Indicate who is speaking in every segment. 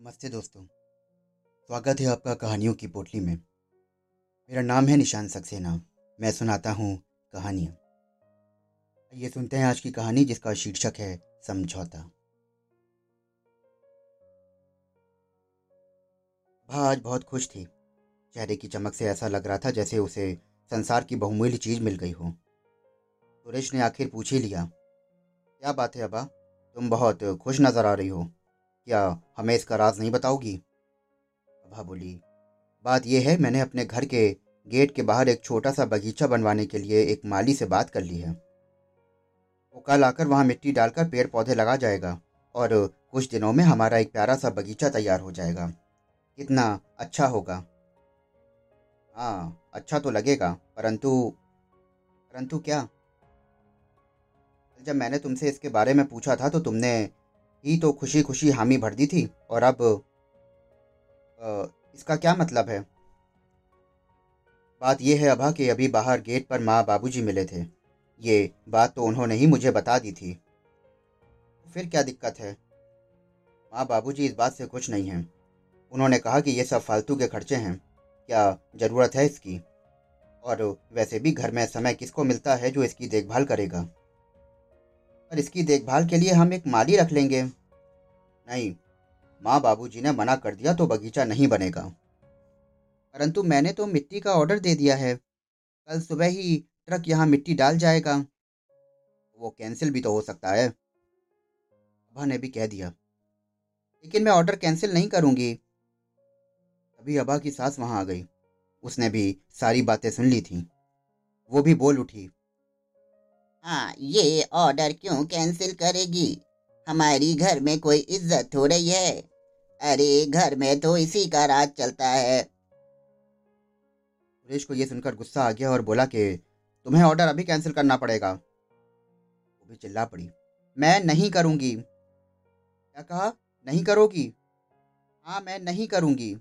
Speaker 1: नमस्ते दोस्तों। स्वागत है आपका कहानियों की पोटली में। मेरा नाम है निशान सक्सेना। मैं सुनाता हूँ कहानियाँ। ये सुनते हैं आज की कहानी जिसका शीर्षक है समझौता। भा आज बहुत खुश थी। चेहरे की चमक से ऐसा लग रहा था जैसे उसे संसार की बहुमूल्य चीज़ मिल गई हो। सुरेश ने आखिर पूछ ही लिया, क्या बात है अबा? तुम बहुत खुश नज़र आ रही हो। क्या हमें इसका राज नहीं बताओगी? अभा बोली, बात यह है, मैंने अपने घर के गेट के बाहर एक छोटा सा बगीचा बनवाने के लिए एक माली से बात कर ली है। वो कल आकर वहाँ मिट्टी डालकर पेड़ पौधे लगा जाएगा और कुछ दिनों में हमारा एक प्यारा सा बगीचा तैयार हो जाएगा। कितना अच्छा होगा। हाँ अच्छा तो लगेगा, परंतु परंतु क्या? जब मैंने तुमसे इसके बारे में पूछा था तो तुमने ही तो खुशी खुशी हामी भर दी थी और अब इसका क्या मतलब है? बात यह है अभा कि अभी बाहर गेट पर माँ बाबूजी मिले थे। ये बात तो उन्होंने ही मुझे बता दी थी। फिर क्या दिक्कत है? माँ बाबूजी इस बात से कुछ नहीं हैं। उन्होंने कहा कि ये सब फालतू के खर्चे हैं। क्या ज़रूरत है इसकी? और वैसे भी घर में समय किसको मिलता है जो इसकी देखभाल करेगा? पर इसकी देखभाल के लिए हम एक माली रख लेंगे। नहीं, माँ बाबूजी ने मना कर दिया तो बगीचा नहीं बनेगा। परंतु मैंने तो मिट्टी का ऑर्डर दे दिया है। कल सुबह ही ट्रक यहाँ मिट्टी डाल जाएगा। वो कैंसिल भी तो हो सकता है। अभा ने भी कह दिया। लेकिन मैं ऑर्डर कैंसिल नहीं करूँगी। अभी अबा की सास वहाँ आ गई। उसने भी सारी बातें सुन ली थी। वो भी बोल उठी।
Speaker 2: हाँ ये ऑर्डर क्यों कैंसिल करेगी? हमारी घर में कोई इज़्ज़त हो रही है। अरे, घर में तो इसी का राज चलता है।
Speaker 1: सुरेश को यह सुनकर गुस्सा आ गया और बोला कि तुम्हें ऑर्डर अभी कैंसिल करना पड़ेगा। वो भी चिल्ला पड़ी। मैं नहीं करूँगी। क्या कहा? नहीं करोगी? हाँ मैं नहीं करूँगी।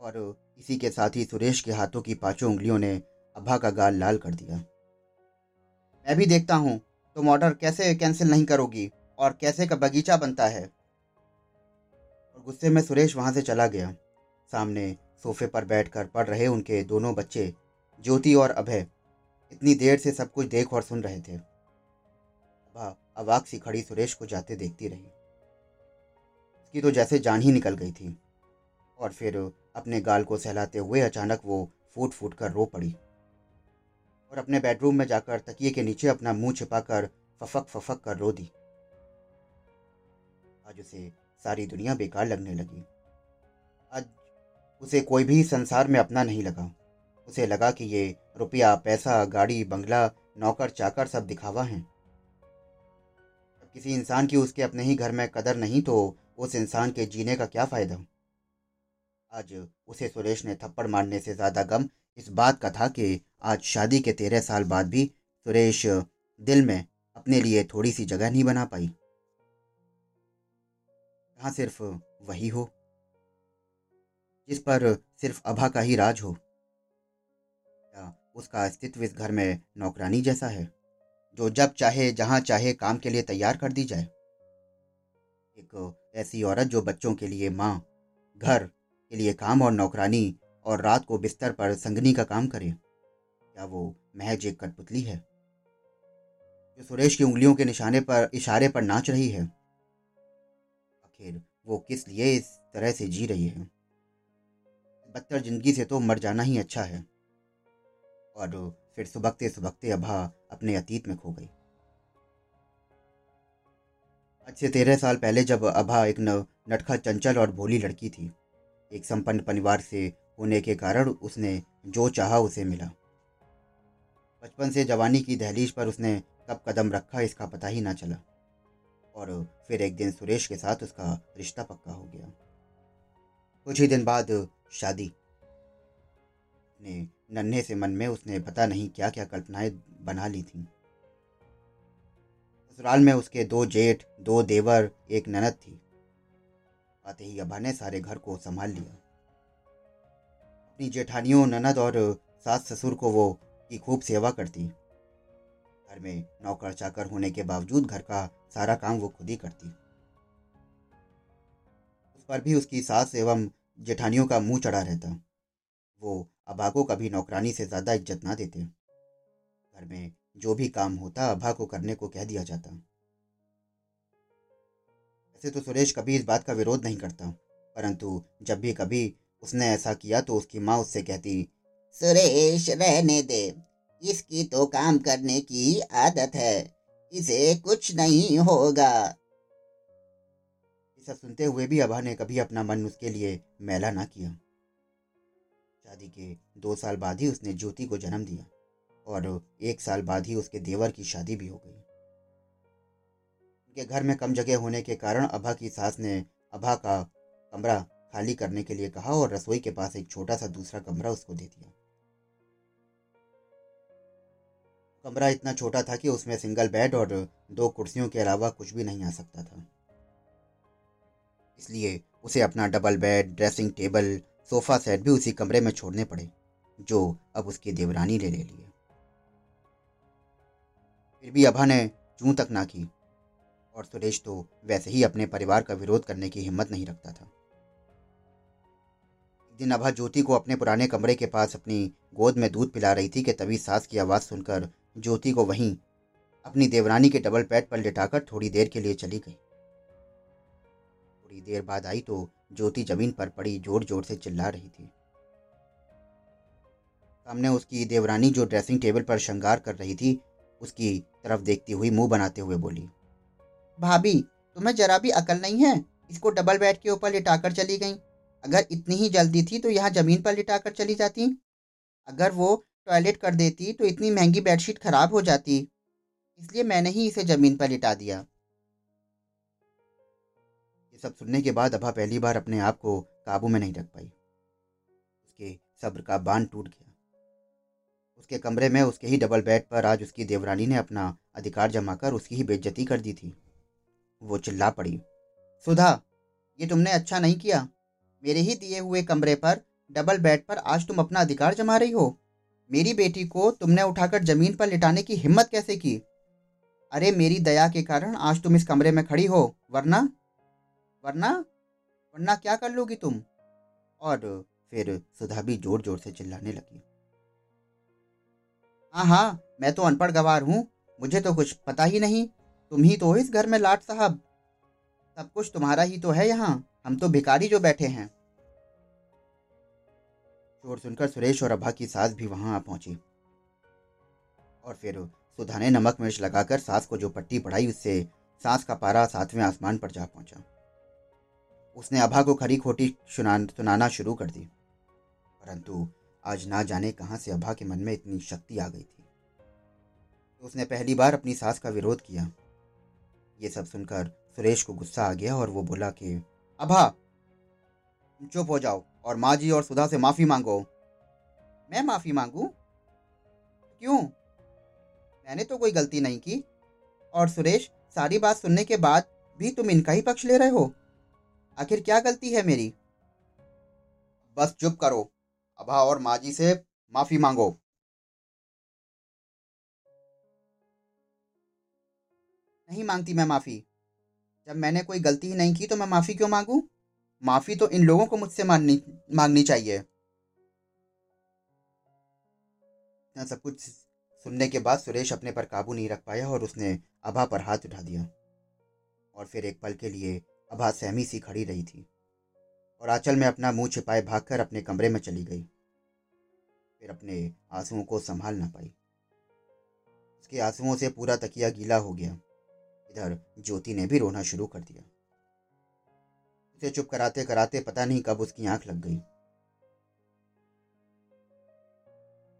Speaker 1: और इसी के साथ ही सुरेश के हाथों की पाँचों उंगलियों ने अभा का गाल लाल कर दिया। मैं भी देखता हूँ, तुम ऑर्डर कैसे कैंसिल नहीं करोगी और कैसे का बगीचा बनता है? और गुस्से में सुरेश वहाँ से चला गया। सामने सोफे पर बैठकर पढ़ रहे उनके दोनों बच्चे, ज्योति और अभय, इतनी देर से सब कुछ देख और सुन रहे थे। अभा अवाक सी खड़ी सुरेश को जाते देखती रही। उसकी तो जैसे जान ही निकल गई थी। और फिर अपने गाल को सहलाते हुए अचानक वो फूट फूट कर रो पड़ी। और अपने बेडरूम में जाकर तकिए के नीचे अपना मुँह छिपाकर फफक फफक कर रो दी। आज उसे सारी दुनिया बेकार लगने लगी। आज उसे कोई भी संसार में अपना नहीं लगा। उसे लगा कि ये रुपया, पैसा, गाड़ी, बंगला, नौकर, चाकर सब दिखावा हैं। किसी इंसान की उसके अपने ही घर में कदर नहीं तो उस इंसान के जीने का क्या फ़ायदा? आज उसे सुरेश ने थप्पड़ मारने से ज़्यादा गम। इस बात का था कि आज शादी के तेरह साल बाद भी सुरेश दिल में अपने लिए थोड़ी सी जगह नहीं बना पाई। जहाँ सिर्फ़ वही हो, जिस पर सिर्फ़ अभा का ही राज हो क्या उसका अस्तित्व इस घर में नौकरानी जैसा है, जो जब चाहे, जहाँ चाहे काम के लिए तैयार कर दी जाए। एक ऐसी औरत जो बच्चों के लिए माँ, घर के लिए काम और नौकरानी और रात को बिस्तर पर संगनी का काम करे। क्या वो महज एक कठपुतली है? जो सुरेश की उंगलियों के निशाने पर, इशारे पर नाच रही है। आखिर वो किस लिए इस तरह से जी रही है? बदतर ज़िंदगी से तो मर जाना ही अच्छा है। और फिर सुबकते सुबकते अभा अपने अतीत में खो गई। आज से तेरह साल पहले जब अभा एक नटखा चंचल और भोली लड़की थी एक संपन्न परिवार से होने के कारण उसने जो चाहा उसे मिला। बचपन से जवानी की दहलीज पर उसने कब कदम रखा इसका पता ही ना चला। और फिर एक दिन सुरेश के साथ उसका रिश्ता पक्का हो गया। कुछ ही दिन बाद शादी। ने नन्हे से मन में उसने पता नहीं क्या क्या कल्पनाएँ बना ली थीं। ससुराल में उसके दो जेठ, दो देवर, एक ननद थी। आते ही अभा ने सारे घर को संभाल लिया। अपनी जेठानियों, ननद और सास ससुर को वो की खूब सेवा करती। घर में नौकर चाकर होने के बावजूद घर का सारा काम वो खुद ही करती। उस पर भी उसकी सास एवं जेठानियों का मुँह चढ़ा रहता। वो अभा को कभी नौकरानी से ज़्यादा इज़्ज़त ना देते। घर में जो भी काम होता, अभा को करने को कह दिया जाता। वैसे तो सुरेश कभी इस बात का विरोध नहीं करता। परंतु जब भी कभी उसने ऐसा किया तो उसकी माँ उससे कहती,
Speaker 2: सुरेश, रहने दे। इसकी तो काम करने की आदत है। इसे कुछ नहीं होगा।
Speaker 1: ये सब सुनते हुए भी अभा ने कभी अपना मन उसके लिए मैला ना किया। शादी के दो साल बाद ही उसने ज्योति को जन्म दिया और एक साल बाद ही उसके देवर की शादी भी हो गई। उनके घर में कम जगह होने के कारण अभा की सास ने अभा का कमरा खाली करने के लिए कहा और रसोई के पास एक छोटा सा दूसरा कमरा उसको दे दिया। कमरा इतना छोटा था कि उसमें सिंगल बेड और दो कुर्सियों के अलावा कुछ भी नहीं आ सकता था। इसलिए उसे अपना double bed, dressing table, sofa set भी उसी कमरे में छोड़ने पड़े, जो अब उसकी देवरानी ले ले लिए फिर भी अभा ने चूं तक ना की और सुरेश तो वैसे ही अपने परिवार का विरोध करने की हिम्मत नहीं रखता था। एक दिन अभा ज्योति को अपने पुराने कमरे के पास अपनी गोद में दूध पिला रही थी कि तभी सास की आवाज़ सुनकर ज्योति को वहीं अपनी देवरानी के डबल पैड पर लिटाकर थोड़ी देर के लिए चली गई। थोड़ी देर बाद आई तो ज्योति ज़मीन पर पड़ी ज़ोर ज़ोर से चिल्ला रही थी। सामने उसकी देवरानी जो ड्रेसिंग टेबल पर श्रृंगार कर रही थी, उसकी तरफ़ देखती हुई मुँह बनाते हुए बोली
Speaker 2: भाभी, तुम्हें जरा भी अकल नहीं है? इसको डबल बेड के ऊपर लिटाकर चली गई। अगर इतनी ही जल्दी थी तो यहाँ ज़मीन पर लिटाकर चली जाती। अगर वो टॉयलेट कर देती तो इतनी महँगी बेडशीट खराब हो जाती। इसलिए मैंने ही इसे ज़मीन पर लिटा दिया।
Speaker 1: ये सब सुनने के बाद अभा पहली बार अपने आप को काबू में नहीं रख पाई। उसके सब्र का बाँध टूट गया। उसके कमरे में उसके ही डबल बेड पर आज उसकी देवरानी ने अपना अधिकार जमाकर उसकी ही बेज्जती कर दी थी। वो चिल्ला पड़ी।
Speaker 2: सुधा, ये तुमने अच्छा नहीं किया। मेरे ही दिए हुए कमरे पर, डबल बेड पर आज तुम अपना अधिकार जमा रही हो। मेरी बेटी को तुमने उठाकर ज़मीन पर लिटाने की हिम्मत कैसे की? अरे, मेरी दया के कारण आज तुम इस कमरे में खड़ी हो, वरना? वरना? वरना क्या कर लोगी तुम?
Speaker 1: और फिर सुधा भी ज़ोर ज़ोर से चिल्लाने लगी।
Speaker 2: हाँ हाँ मैं तो अनपढ़ गवार हूँ, मुझे तो कुछ पता ही नहीं। तुम ही तो इस घर में लाट साहब। सब कुछ तुम्हारा ही तो है यहाँ। हम तो भिकारी जो बैठे हैं।
Speaker 1: शोर सुनकर सुरेश और अभा की सास भी वहाँ आ पहुँची। और फिर सुधा ने नमक मिर्च लगाकर सास को जो पट्टी पढ़ाई, उससे सास का पारा सातवें आसमान पर जा पहुँचा। उसने अभा को खरी खोटी सुनाना शुरू कर दी। परंतु आज ना जाने कहाँ से अभा के मन में इतनी शक्ति आ गई थी। तो उसने पहली बार अपनी सास का विरोध किया। ये सब सुनकर सुरेश को गुस्सा आ गया और वो बोला कि, अभा, तुम चुप हो जाओ और माँ जी और सुधा से माफ़ी मांगो।
Speaker 2: मैं माफ़ी मांगू? क्यों? मैंने तो कोई गलती नहीं की। और सुरेश, सारी बात सुनने के बाद भी तुम इनका ही पक्ष ले रहे हो? आखिर क्या गलती है मेरी?
Speaker 1: बस चुप करो। अभा और माँ जी से माफ़ी मांगो।
Speaker 2: नहीं मांगती मैं माफ़ी। जब मैंने कोई गलती ही नहीं की तो मैं माफ़ी क्यों मांगू? माफ़ी तो इन लोगों को मुझसे मांगनी मांगनी चाहिए।
Speaker 1: इतना सब कुछ सुनने के बाद सुरेश अपने पर काबू नहीं रख पाया और उसने अभा पर हाथ उठा दिया। और फिर एक पल के लिए अभा सहमी सी खड़ी रही थी और आंचल में अपना मुँह छिपाए भागकर अपने कमरे में चली गई। फिर अपने आंसुओं को संभाल ना पाई। उसके आंसुओं से पूरा तकिया गीला हो गया। इधर ज्योति ने भी रोना शुरू कर दिया। उसे चुप कराते कराते पता नहीं कब उसकी आँख लग गई।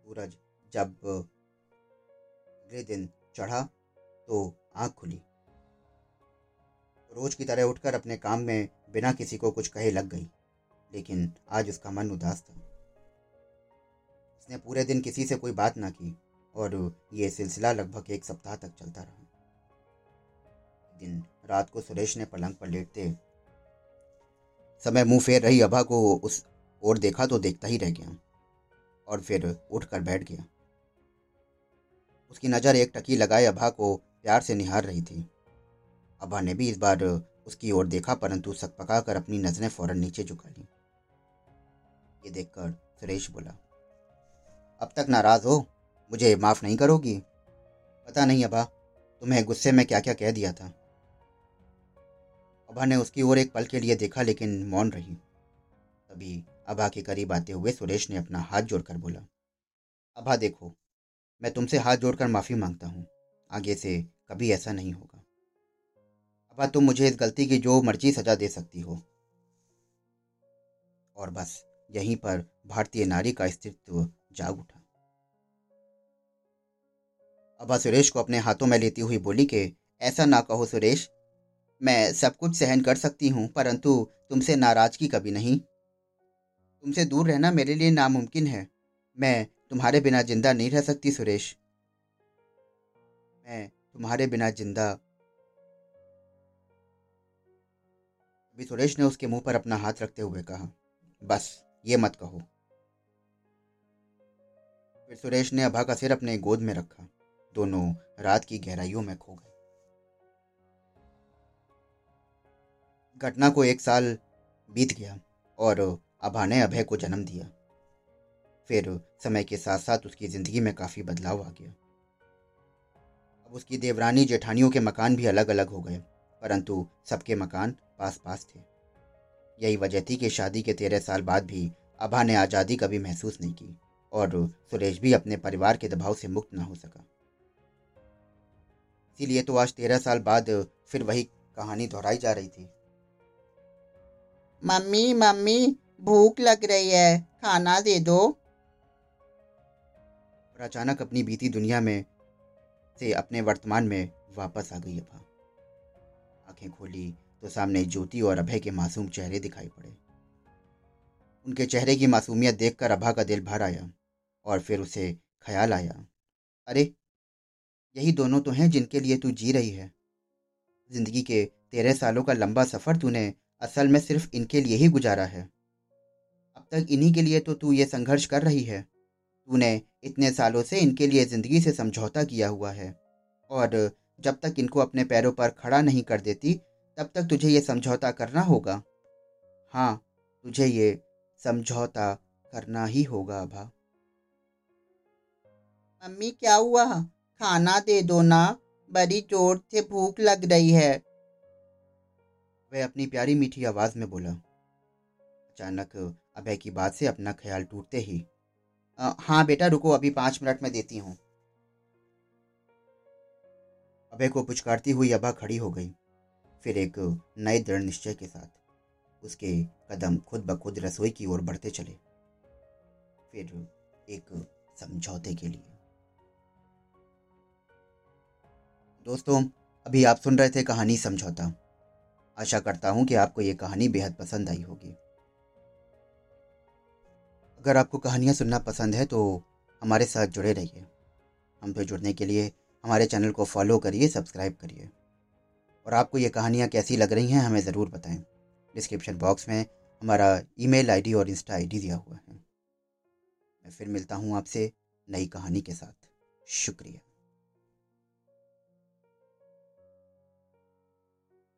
Speaker 1: सूरज जब अगले दिन चढ़ा तो आँख खुली। रोज की तरह उठकर अपने काम में बिना किसी को कुछ कहे लग गई, लेकिन आज उसका मन उदास था। उसने पूरे दिन किसी से कोई बात ना की और ये सिलसिला लगभग एक सप्ताह तक चलता रहा। दिन रात को सुरेश ने पलंग पर लेटते समय मुँह फेर रही अभा को उस ओर देखा तो देखता ही रह गया और फिर उठकर बैठ गया। उसकी नज़र एक टकी लगाए अभा को प्यार से निहार रही थी। अभा ने भी इस बार उसकी ओर देखा, परंतु सकपका कर अपनी नज़रें फ़ौरन नीचे झुका ली। ये देखकर सुरेश बोला, अब तक नाराज़ हो? मुझे माफ़ नहीं करोगी? पता नहीं अभा, तुम्हें गुस्से में क्या क्या कह दिया था। अभा ने उसकी ओर एक पल के लिए देखा, लेकिन मौन रही। तभी अभा के करीब आते हुए सुरेश ने अपना हाथ जोड़कर बोला अभा देखो, मैं तुमसे हाथ जोड़कर माफ़ी माँगता हूँ। आगे से कभी ऐसा नहीं होगा। अभा तुम मुझे इस गलती की जो मर्ज़ी सजा दे सकती हो और बस यहीं पर भारतीय नारी का अस्तित्व जाग उठा। अबा सुरेश को अपने हाथों में लेती हुई बोली कि, ऐसा ना कहो सुरेश मैं सब कुछ सहन कर सकती हूँ, परंतु तुमसे नाराज़गी कभी नहीं। तुमसे दूर रहना मेरे लिए नामुमकिन है। मैं तुम्हारे बिना ज़िंदा नहीं रह सकती, सुरेश। मैं तुम्हारे बिना ज़िंदा। अभी सुरेश ने उसके मुँह पर अपना हाथ रखते हुए कहा, बस, ये मत कहो। फिर सुरेश ने अभा का सिर अपने गोद में रखा। दोनों रात की गहराइयों में खो गए। घटना को एक साल बीत गया और अभा ने अभय को जन्म दिया। फिर समय के साथ साथ उसकी ज़िंदगी में काफ़ी बदलाव आ गया। अब उसकी देवरानी जेठानियों के मकान भी अलग अलग हो गए, परंतु सबके मकान पास पास थे। यही वजह थी कि शादी के तेरह साल बाद भी अभा ने आज़ादी कभी महसूस नहीं की और सुरेश भी अपने परिवार के दबाव से मुक्त ना हो सका। इसीलिए तो आज तेरह साल बाद फिर वही कहानी दोहराई जा रही थी।
Speaker 2: मम्मी मम्मी, भूख लग रही है, खाना दे दो।
Speaker 1: और अचानक अपनी बीती दुनिया में से अपने वर्तमान में वापस आ गई अभा आँखें खोली तो सामने ज्योति और अभय के मासूम चेहरे दिखाई पड़े। उनके चेहरे की मासूमियत देखकर अभा का दिल भर आया और फिर उसे ख्याल आया। अरे, यही दोनों तो हैं जिनके लिए तू जी रही है। ज़िंदगी के तेरह सालों का लंबा सफ़र तूने असल में सिर्फ़ इनके लिए ही गुजारा है। अब तक इन्हीं के लिए तो तू ये संघर्ष कर रही है। तूने इतने सालों से इनके लिए ज़िंदगी से समझौता किया हुआ है। और जब तक इनको अपने पैरों पर खड़ा नहीं कर देती, तब तक तुझे ये समझौता करना होगा। हाँ तुझे ये समझौता करना ही होगा, अभा।
Speaker 2: मम्मी क्या हुआ? खाना दे दो ना। बड़ी ज़ोर से भूख लग रही है।
Speaker 1: वह अपनी प्यारी मीठी आवाज़ में बोला, अचानक अभय की बात से अपना ख्याल टूटते ही हाँ बेटा, रुको, अभी पाँच मिनट में देती हूँ। अभय को पुचकारती हुई अबा खड़ी हो गई, फिर एक नए दृढ़ निश्चय के साथ उसके कदम खुद ब खुद रसोई की ओर बढ़ते चले, फिर एक समझौते के लिए। दोस्तों, अभी आप सुन रहे थे कहानी समझौता। आशा करता हूँ कि आपको ये कहानी बेहद पसंद आई होगी। अगर आपको कहानियाँ सुनना पसंद है तो हमारे साथ जुड़े रहिए। हमसे जुड़ने के लिए हमारे चैनल को फॉलो करिए, सब्सक्राइब करिए। और आपको ये कहानियाँ कैसी लग रही हैं, हमें ज़रूर बताएँ। डिस्क्रिप्शन बॉक्स में हमारा ईमेल आईडी और इंस्टा आईडी दिया हुआ है। मैं फिर मिलता हूँ आपसे नई कहानी के साथ। शुक्रिया।